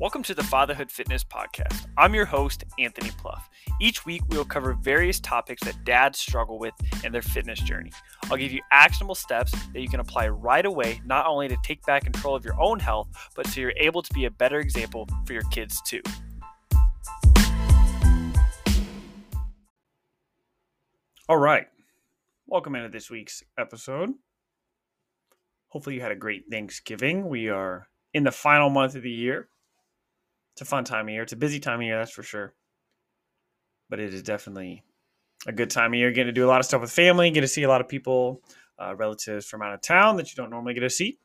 Welcome to the Fatherhood Fitness Podcast. I'm your host, Anthony Pluff. Each week, we will cover various topics that dads struggle with in their fitness journey. I'll give you actionable steps that you can apply right away, not only to take back control of your own health, but so you're able to be a better example for your kids too. All right. Welcome into this week's episode. Hopefully, you had a great Thanksgiving. We are in the final month of the year. It's a fun time of year. It's a busy time of year, that's for sure. But it is definitely a good time of year. Getting to do a lot of stuff with family, get to see a lot of people, uh, relatives from out of town that you don't normally get to see.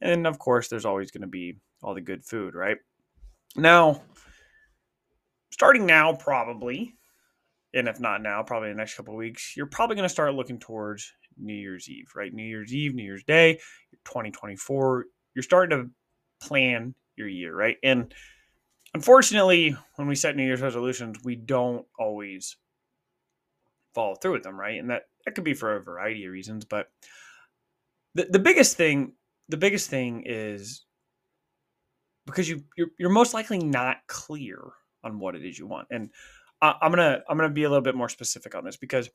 And of course, there's always going to be all the good food, right? Now, starting now, probably, and if not now, probably the next couple of weeks, you're probably going to start looking towards New Year's Eve, right? New Year's Eve, New Year's Day, 2024. You're starting to plan your year, right? And unfortunately, when we set New Year's resolutions, we don't always follow through with them, right? And that that could be for a variety of reasons, but the the biggest thing, the biggest thing is because you you're, you're most likely not clear on what it is you want. And I, I'm gonna I'm gonna be a little bit more specific on this because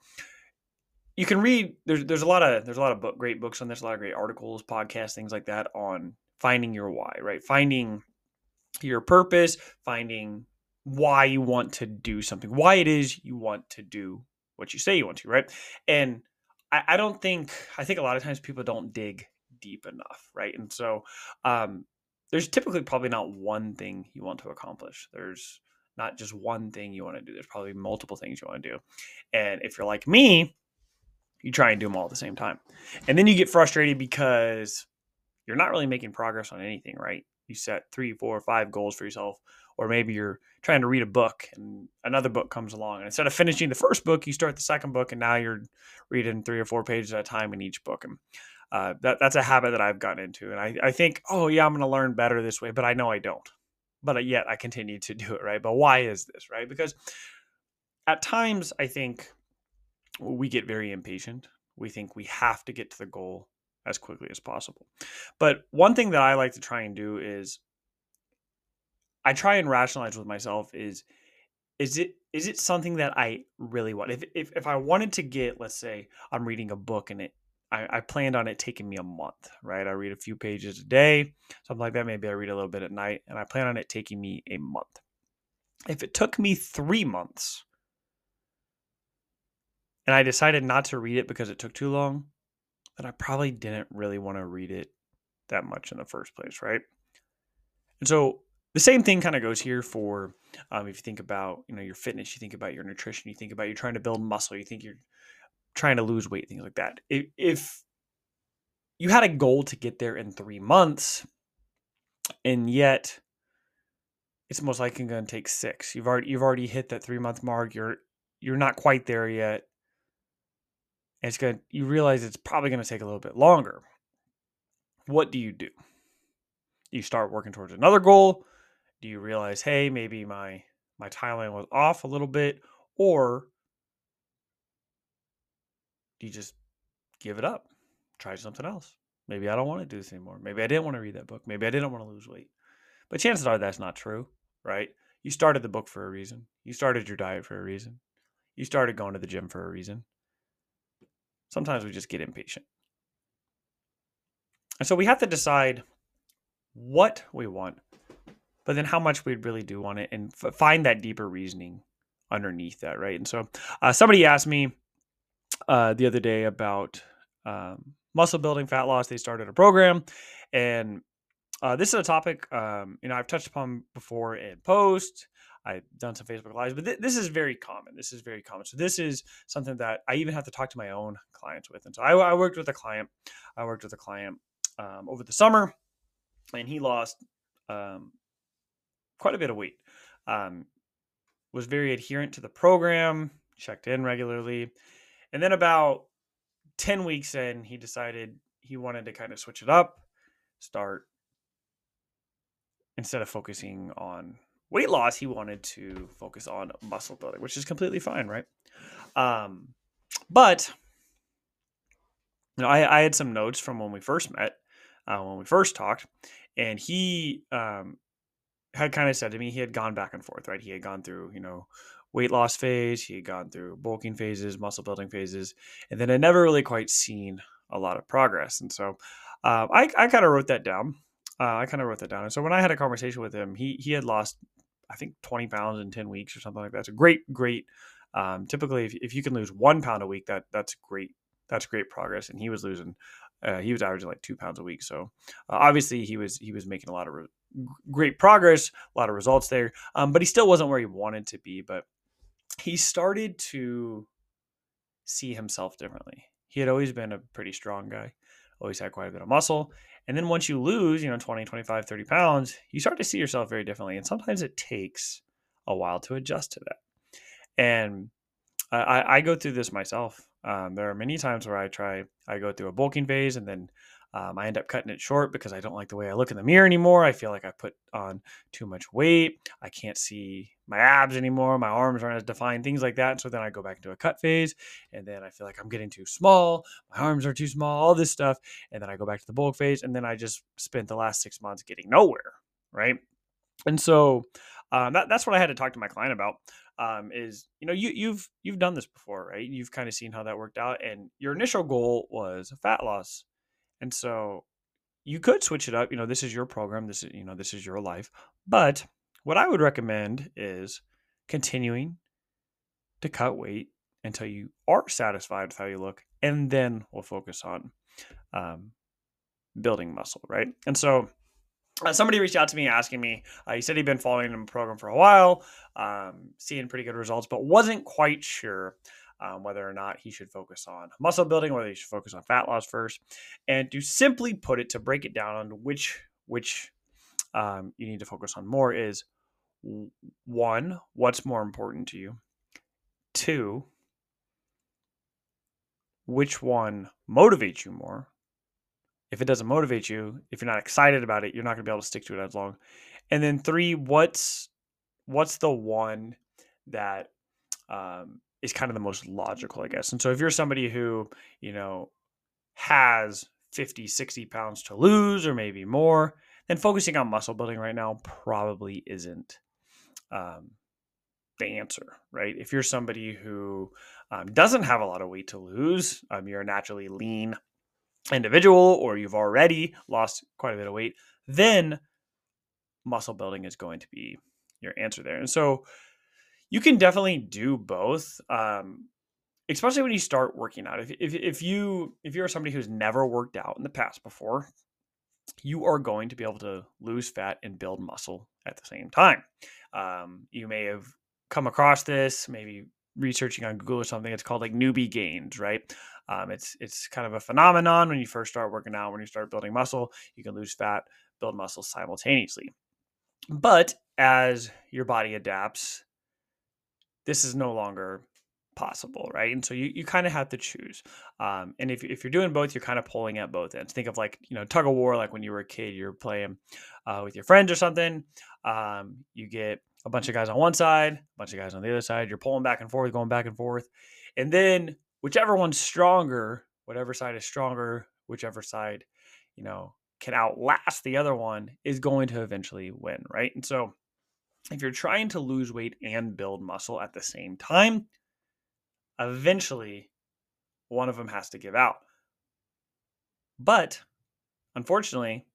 you can read there's there's a lot of there's a lot of book, great books on this, a lot of great articles, podcasts, things like that on finding your why, right? Finding your purpose, finding why you want to do something, why it is you want to do what you say you want to, right? And I, I don't think I think a lot of times people don't dig deep enough, right? And so um, there's typically probably not one thing you want to accomplish. There's not just one thing you want to do. There's probably multiple things you want to do. And if you're like me, you try and do them all at the same time. And then you get frustrated because you're not really making progress on anything, right? You set three, four, five goals for yourself, or maybe you're trying to read a book and another book comes along. And instead of finishing the first book, you start the second book, and now you're reading three or four pages at a time in each book. And uh, that, that's a habit that I've gotten into. And I, I think, oh, yeah, I'm going to learn better this way, but I know I don't. But yet I continue to do it, right? But why is this, right? Because at times I think we get very impatient. We think we have to get to the goal as quickly as possible. But one thing that I like to try and do is I try and rationalize with myself is is it is it something that I really want? If if if I wanted to get, let's say I'm reading a book and it I, I planned on it taking me a month, right? I read a few pages a day, something like that. Maybe I read a little bit at night, and I plan on it taking me a month. If it took me three months and I decided not to read it because it took too long, then I probably didn't really want to read it that much in the first place, right? And so the same thing kind of goes here for um, if you think about you know your fitness, you think about your nutrition, you think about you're trying to build muscle, you think you're trying to lose weight, things like that. If, if you had a goal to get there in three months, and yet it's most likely going to take six. You've already you've already hit that three month mark. You're you're not quite there yet it's going to you realize it's probably going to take a little bit longer. What do you do? You start working towards another goal. Do you realize hey maybe my my timeline was off a little bit or do you just give it up? Try something else. Maybe i don't want to do this anymore. Maybe i didn't want to read that book. Maybe i didn't want to lose weight. But chances are that's not true right? You started the book for a reason. You started your diet for a reason. You started going to the gym for a reason Sometimes we just get impatient. And so we have to decide what we want, but then how much we really do want it and f- find that deeper reasoning underneath that, right? And so uh, somebody asked me uh, the other day about um, muscle building, fat loss. They started a program, and uh, this is a topic um, you know I've touched upon before in post. I've done some Facebook lives, but th- this is very common. This is very common. So this is something that I even have to talk to my own clients with. And so I, I worked with a client. I worked with a client um, over the summer, and he lost um, quite a bit of weight. Um, was very adherent to the program, checked in regularly, and then about ten weeks in, he decided he wanted to kind of switch it up, start instead of focusing on weight loss, he wanted to focus on muscle building, which is completely fine, right? Um, but you know, I, I had some notes from when we first met, uh, when we first talked, and he um, had kind of said to me he had gone back and forth, right? He had gone through, you know, weight loss phase, he had gone through bulking phases, muscle building phases, and then had never really quite seen a lot of progress. And so uh, I, I kind of wrote that down. Uh, I kind of wrote that down. And so when I had a conversation with him, he he had lost, I think, 20 pounds in 10 weeks or something like that. It's a great, great. Um, typically, if, if you can lose one pound a week, that that's great. That's great progress. And he was losing, uh, he was averaging like two pounds a week. So uh, obviously, he was he was making a lot of re- great progress, a lot of results there. Um, but he still wasn't where he wanted to be. But he started to see himself differently. He had always been a pretty strong guy, always had quite a bit of muscle. And then once you lose, you know, 20, 25, 30 pounds, you start to see yourself very differently. And sometimes it takes a while to adjust to that. And I, I go through this myself. Um, there are many times where I try, I go through a bulking phase and then um, I end up cutting it short because I don't like the way I look in the mirror anymore. I feel like I put on too much weight. I can't see my abs anymore. My arms aren't as defined, things like that. So then I go back into a cut phase and then I feel like I'm getting too small. My arms are too small, all this stuff. And then I go back to the bulk phase. And then I just spent the last six months getting nowhere. Right. And so um, that, that's what I had to talk to my client about. Um, is you know you you've you've done this before, right? You've kind of seen how that worked out, and your initial goal was fat loss, and so you could switch it up. You know, this is your program. This is, you know, this is your life. But what I would recommend is continuing to cut weight until you are satisfied with how you look. And then we'll focus on um, building muscle, right? And so uh, somebody reached out to me asking me, uh, he said he'd been following the program for a while, um, seeing pretty good results, but wasn't quite sure um, whether or not he should focus on muscle building, whether he should focus on fat loss first, and to simply put it, to break it down on which which um, you need to focus on more is one, what's more important to you? Two, which one motivates you more? If it doesn't motivate you, if you're not excited about it, you're not going to be able to stick to it as long. And then three, what's what's the one that um, is kind of the most logical, I guess. And so if you're somebody who, you know, has 50, 60 pounds to lose or maybe more, then focusing on muscle building right now probably isn't um, the answer, right? If you're somebody who um, doesn't have a lot of weight to lose, um, you're a naturally lean individual, or you've already lost quite a bit of weight, then muscle building is going to be your answer there. And so you can definitely do both. Um, especially when you start working out. If, if, if you if you're somebody who's never worked out in the past before, you are going to be able to lose fat and build muscle at the same time. Um, you may have come across this, maybe researching on Google or something. It's called like newbie gains, right? Um, it's it's kind of a phenomenon when you first start working out. When you start building muscle, you can lose fat, build muscle simultaneously. But as your body adapts this is no longer possible, right? And so you, you kind of have to choose. Um, and if, if you're doing both, you're kind of pulling at both ends. Think of like, you know, tug of war, like when you were a kid, you're playing uh, with your friends or something. Um, you get a bunch of guys on one side, a bunch of guys on the other side. You're pulling back and forth, going back and forth. And then whichever one's stronger, whatever side is stronger, whichever side, you know, can outlast the other one is going to eventually win, right? And so if you're trying to lose weight and build muscle at the same time, eventually one of them has to give out. But unfortunately,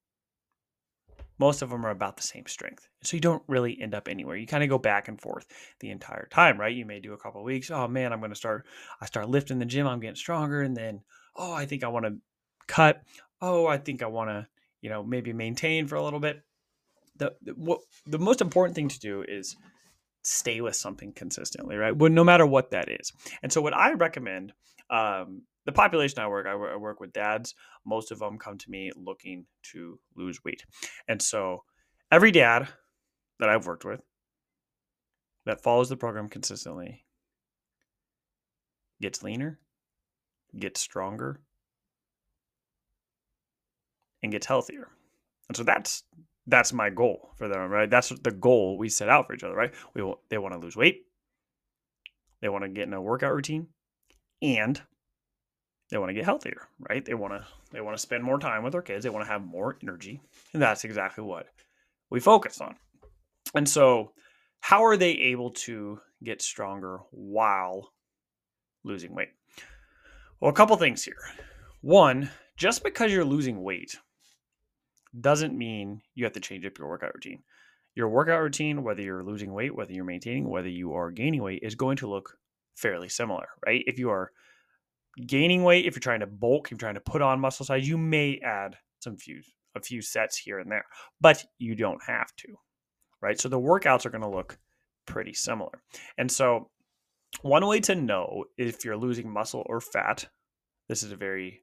most of them are about the same strength. So you don't really end up anywhere. You kind of go back and forth the entire time, right? You may do a couple weeks. Oh man, I'm going to start I start lifting the gym, I'm getting stronger and then oh, I think I want to cut. Oh, I think I want to, you know, maybe maintain for a little bit the, what the most important thing to do is stay with something consistently, right? Well, no matter what that is. And so, what I recommend, um, the population I work, I work with dads. Most of them come to me looking to lose weight, and so every dad that I've worked with that follows the program consistently gets leaner, gets stronger, and gets healthier. And so that's that's my goal for them, right? That's the goal we set out for each other, right? We they want to lose weight, they want to get in a workout routine, and they want to get healthier, right? They want to they want to spend more time with their kids, they want to have more energy, and that's exactly what we focus on. And so, how are they able to get stronger while losing weight? Well, a couple things here. One, just because you're losing weight doesn't mean you have to change up your workout routine. Your workout routine, whether you're losing weight, whether you're maintaining, whether you are gaining weight, is going to look fairly similar, right? If you are gaining weight, if you're trying to bulk, if you're trying to put on muscle size, you may add some few a few sets here and there, but you don't have to, right? So the workouts are going to look pretty similar. And so one way to know if you're losing muscle or fat, this is a very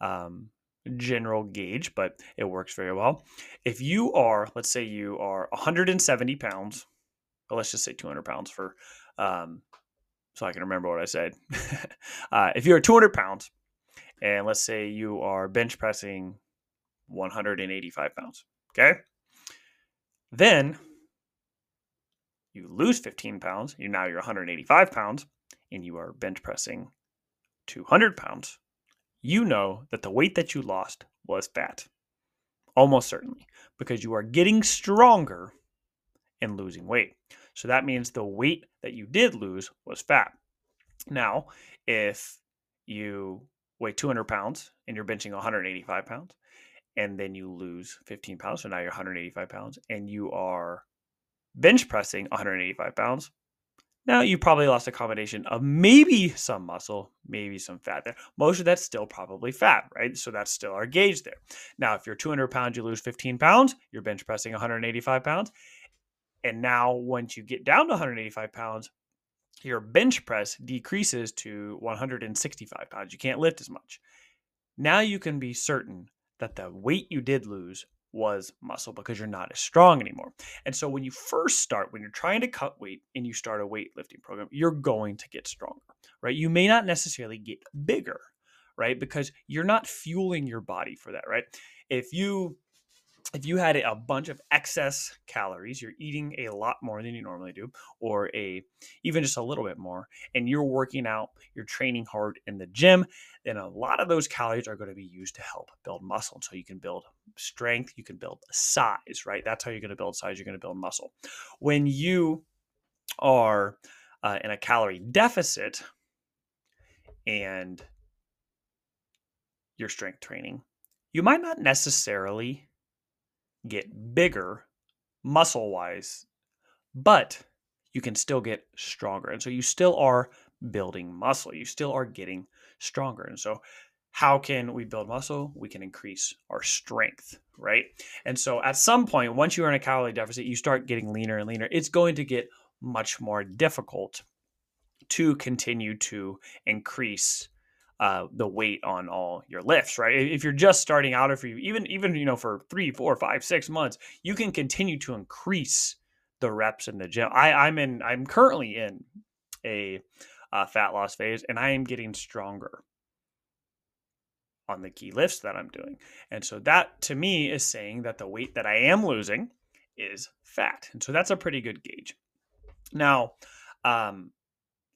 um, general gauge, but it works very well. If you are, let's say you are 170 pounds, let's just say 200 pounds for, um, so I can remember what I said. uh, if you're 200 pounds, and let's say you are bench pressing 185 pounds, okay? Then you lose 15 pounds, you now you're 185 pounds, and you are bench pressing 200 pounds you know that the weight that you lost was fat. Almost certainly, because you are getting stronger and losing weight. So that means the weight that you did lose was fat. Now, if you weigh 200 pounds and you're benching 185 pounds, and then you lose 15 pounds, so now you're 185 pounds, and you are bench pressing 185 pounds, now you probably lost a combination of maybe some muscle, maybe some fat there. Most of that's still probably fat, right? So that's still our gauge there. Now, if you're 200 pounds, you lose 15 pounds, you're bench pressing 185 pounds. And now once you get down to 185 pounds, your bench press decreases to 165 pounds. You can't lift as much. Now you can be certain that the weight you did lose was muscle because you're not as strong anymore. And so when you first start, when you're trying to cut weight and you start a weightlifting program, you're going to get stronger, right? You may not necessarily get bigger, right? Because you're not fueling your body for that, right? If you if you had a bunch of excess calories, you're eating a lot more than you normally do, or a even just a little bit more, and you're working out, you're training hard in the gym, then a lot of those calories are going to be used to help build muscle. So you can build strength, you can build size, right? That's how you're going to build size, you're going to build muscle. When you are uh, in a calorie deficit and your strength training, you might not necessarily get bigger muscle wise, but you can still get stronger. And so you still are building muscle, you still are getting stronger. And so, how can we build muscle? We can increase our strength, right? And so, at some point, once you're in a calorie deficit, you start getting leaner and leaner. It's going to get much more difficult to continue to increase uh, the weight on all your lifts, right? If you're just starting out, if you even even you know for three, four, five, six months, you can continue to increase the reps in the gym. I, I'm in. I'm currently in a uh, fat loss phase, and I am getting stronger on the key lifts that I'm doing. And so that to me is saying that the weight that I am losing is fat, and so that's a pretty good gauge. Now, um,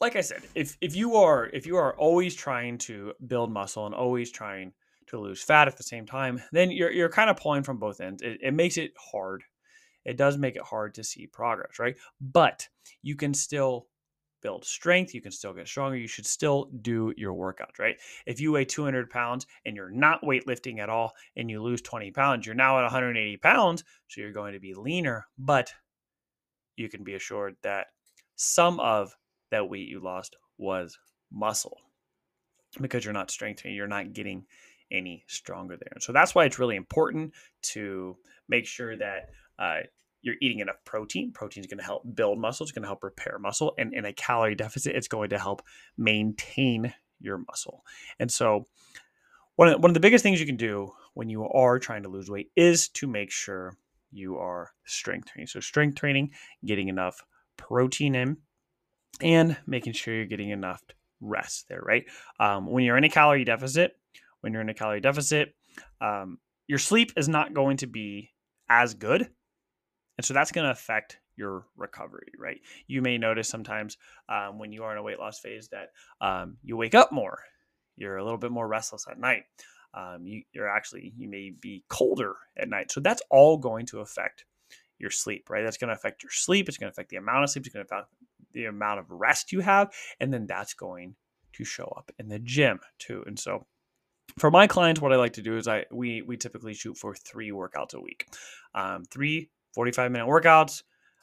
like I said, if if you are if you are always trying to build muscle and always trying to lose fat at the same time, then you're you're kind of pulling from both ends. It, it makes it hard. It does make it hard to see progress, right? But you can still build strength. You can still get stronger. You should still do your workouts, right? If you weigh 200 pounds and you're not weightlifting at all and you lose 20 pounds, you're now at 180 pounds. So you're going to be leaner, but you can be assured that some of that weight you lost was muscle because you're not strengthening, you're not getting any stronger there. And so that's why it's really important to make sure that uh, you're eating enough protein. Protein is going to help build muscle, it's going to help repair muscle. And in a calorie deficit, it's going to help maintain your muscle. And so, one of, one of the biggest things you can do when you are trying to lose weight is to make sure you are strength training. So, strength training, getting enough protein in, and making sure you're getting enough rest there, right? Um, when you're in a calorie deficit, when you're in a calorie deficit, um, your sleep is not going to be as good. And so that's going to affect your recovery, right? You may notice sometimes um, when you are in a weight loss phase that um, you wake up more, you're a little bit more restless at night. Um, you, you're actually, you may be colder at night. So that's all going to affect your sleep, right? That's going to affect your sleep. It's going to affect the amount of sleep. It's going to affect the amount of rest you have. And then that's going to show up in the gym too. And so for my clients, what I like to do is I we we typically shoot for three workouts a week, um, three 45 minute workouts.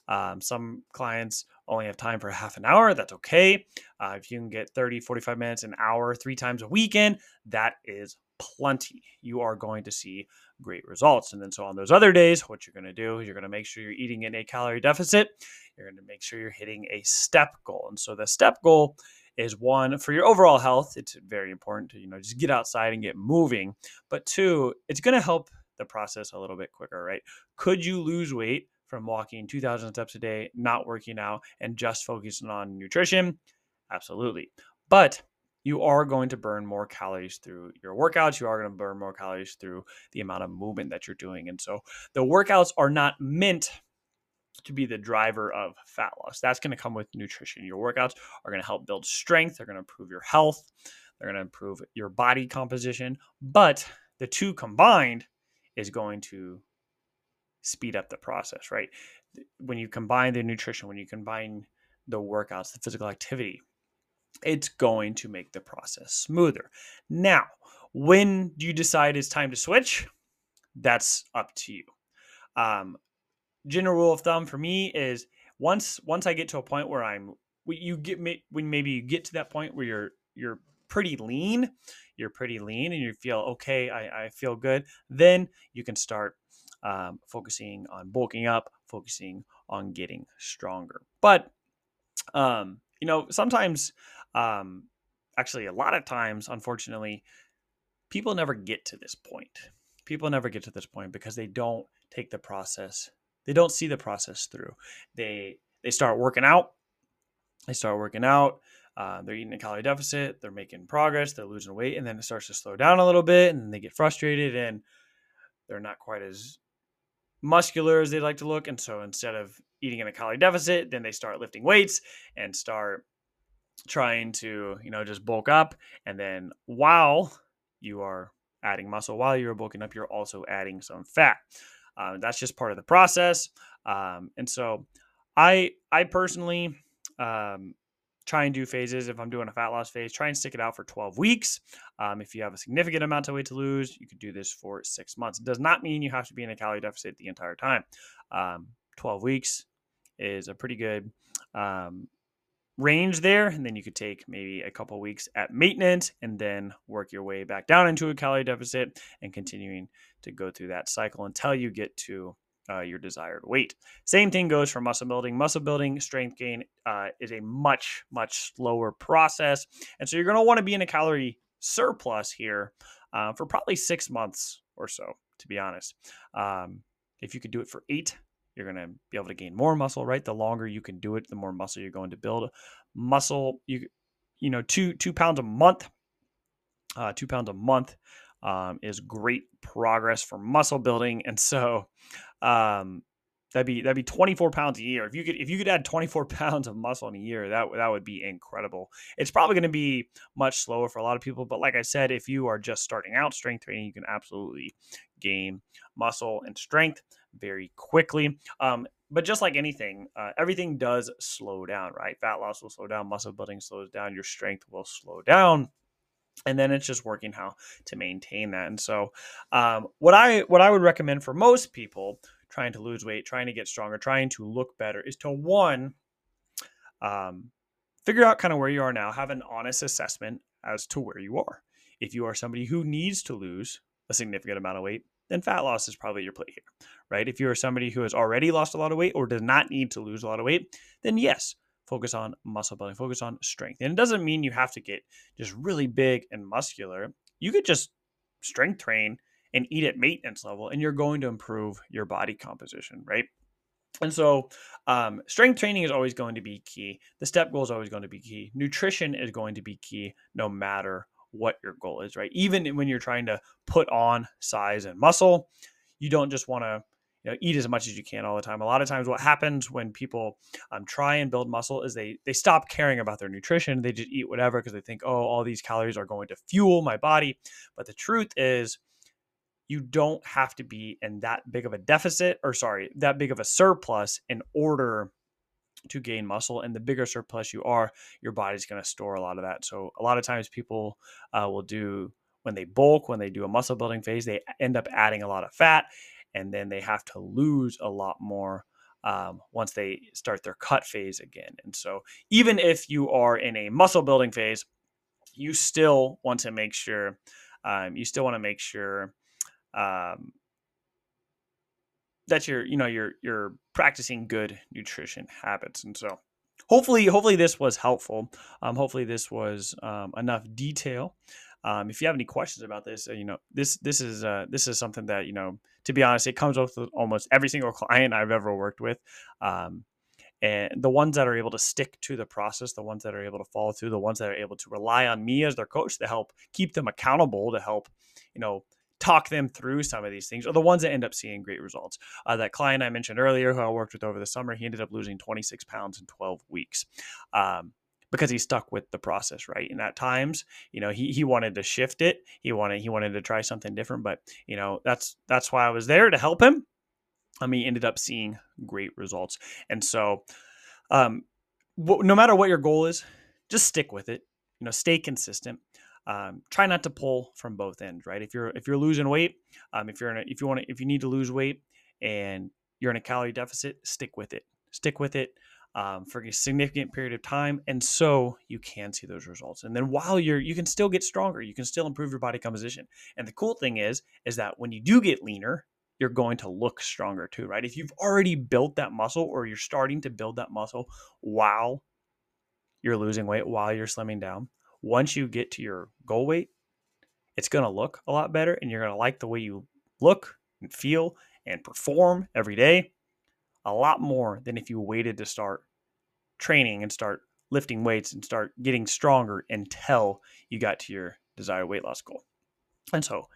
Um, some clients only have time for half an hour. That's okay. Uh, if you can get 30, 45 minutes, an hour, three times a weekend, that is plenty. You are going to see great results. And then, so on those other days, what you're going to do is you're going to make sure you're eating in a calorie deficit. You're going to make sure you're hitting a step goal. And so, the step goal is one for your overall health. It's very important to, you know, just get outside and get moving. But two, it's going to help the process a little bit quicker, right? Could you lose weight from walking 2,000 steps a day, not working out, and just focusing on nutrition? Absolutely. But you are going to burn more calories through your workouts. You are going to burn more calories through the amount of movement that you're doing. And so the workouts are not meant to be the driver of fat loss. That's going to come with nutrition. Your workouts are going to help build strength, they're going to improve your health, they're going to improve your body composition. But the two combined is going to speed up the process, right? When you combine the nutrition, when you combine the workouts, the physical activity, it's going to make the process smoother. Now, when you decide it's time to switch, that's up to you. Um, general rule of thumb for me is once once I get to a point where I'm you get when maybe you get to that point where you're you're pretty lean, you're pretty lean and you feel okay, I, I feel good, then you can start um, focusing on bulking up, focusing on getting stronger. But um, you know, sometimes um, actually, a lot of times, unfortunately, people never get to this point. People never get to this point because they don't take the process. They don't see the process through. They they start working out. They start working out. Uh, they're eating a calorie deficit. They're making progress. They're losing weight, and then it starts to slow down a little bit, and they get frustrated, and they're not quite as muscular as they'd like to look. And so instead of eating in a calorie deficit, then they start lifting weights and start trying to, you know, just bulk up. And then while you are adding muscle, while you're bulking up, you're also adding some fat. Uh, that's just part of the process. Um, and so I, I personally, um, try and do phases. If I'm doing a fat loss phase, try and stick it out for 12 weeks. Um, if you have a significant amount of weight to lose, you could do this for six months. It does not mean you have to be in a calorie deficit the entire time. Um, 12 weeks is a pretty good um, range there. And then you could take maybe a couple weeks at maintenance and then work your way back down into a calorie deficit and continuing to go through that cycle until you get to uh, your desired weight. Same thing goes for muscle building. Muscle building, strength gain uh, is a much, much slower process. And so you're going to want to be in a calorie surplus here uh, for probably six months or so, to be honest. Um, if you could do it for eight, you're going to be able to gain more muscle, right? The longer you can do it, the more muscle you're going to build. Muscle, you, you know, two, two pounds a month, uh, two pounds a month um, is great progress for muscle building. And so um, that'd be that'd be 24 pounds a year. If you could if you could add 24 pounds of muscle in a year, that that would be incredible. It's probably going to be much slower for a lot of people, but like I said, if you are just starting out strength training, you can absolutely gain muscle and strength very quickly. Um, but just like anything, uh, everything does slow down, right? Fat loss will slow down, muscle building slows down, your strength will slow down and then it's just working how to maintain that and so um, what i what i would recommend for most people trying to lose weight trying to get stronger trying to look better is to one um, figure out kind of where you are now have an honest assessment as to where you are if you are somebody who needs to lose a significant amount of weight then fat loss is probably your play here right if you are somebody who has already lost a lot of weight or does not need to lose a lot of weight then yes focus on muscle building, focus on strength. And it doesn't mean you have to get just really big and muscular. You could just strength train and eat at maintenance level, and you're going to improve your body composition, right? And so, um, strength training is always going to be key. The step goal is always going to be key. Nutrition is going to be key no matter what your goal is, right? Even when you're trying to put on size and muscle, you don't just want to you know, eat as much as you can all the time. A lot of times, what happens when people um, try and build muscle is they they stop caring about their nutrition. They just eat whatever because they think, oh, all these calories are going to fuel my body. But the truth is, you don't have to be in that big of a deficit or sorry, that big of a surplus in order to gain muscle. And the bigger surplus you are, your body's going to store a lot of that. So a lot of times people uh, will do when they bulk, when they do a muscle building phase, they end up adding a lot of fat, and then they have to lose a lot more. Um, once they start their cut phase again. And so, even if you are in a muscle building phase, you still want to make sure um, you still want to make sure um, that you're you know you're you're practicing good nutrition habits and so hopefully hopefully this was helpful. Um, hopefully this was um, enough detail. Um, if you have any questions about this uh, you know this this is uh, this is something that you know to be honest it comes with almost every single client i've ever worked with. Um, and the ones that are able to stick to the process the ones that are able to follow through the ones that are able to rely on me as their coach to help keep them accountable to help you know talk them through some of these things are the ones that end up seeing great results. Uh, that client I mentioned earlier, who I worked with over the summer, he ended up losing 26 pounds in 12 weeks. Um, because he stuck with the process, right? And at times, you know, he he wanted to shift it. He wanted he wanted to try something different, but you know, that's that's why I was there to help him. I mean, he ended up seeing great results. And so, um, no matter what your goal is, just stick with it. You know, stay consistent um, try not to pull from both ends, right? If you're if you're losing weight, um, if you're in a, if you want to if you need to lose weight and you're in a calorie deficit, stick with it. Stick with it um, for a significant period of time, and so you can see those results. And then while you're, you can still get stronger. You can still improve your body composition. And the cool thing is, is that when you do get leaner, you're going to look stronger too, right? If you've already built that muscle or you're starting to build that muscle while you're losing weight, while you're slimming down, once you get to your goal weight, it's going to look a lot better and you're going to like the way you look and feel and perform every day a lot more than if you waited to start training and start lifting weights and start getting stronger until you got to your desired weight loss goal. And so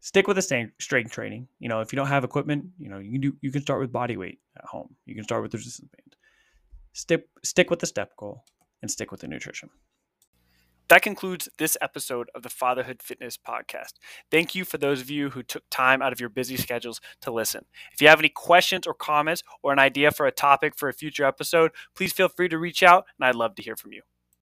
stick with the strength training. You know, if you don't have equipment, you know, you can do you can start with body weight at home. You can start with resistance band. Stick stick with the step goal and stick with the nutrition. That concludes this episode of the Fatherhood Fitness Podcast. Thank you for those of you who took time out of your busy schedules to listen. If you have any questions or comments or an idea for a topic for a future episode, please feel free to reach out and I'd love to hear from you.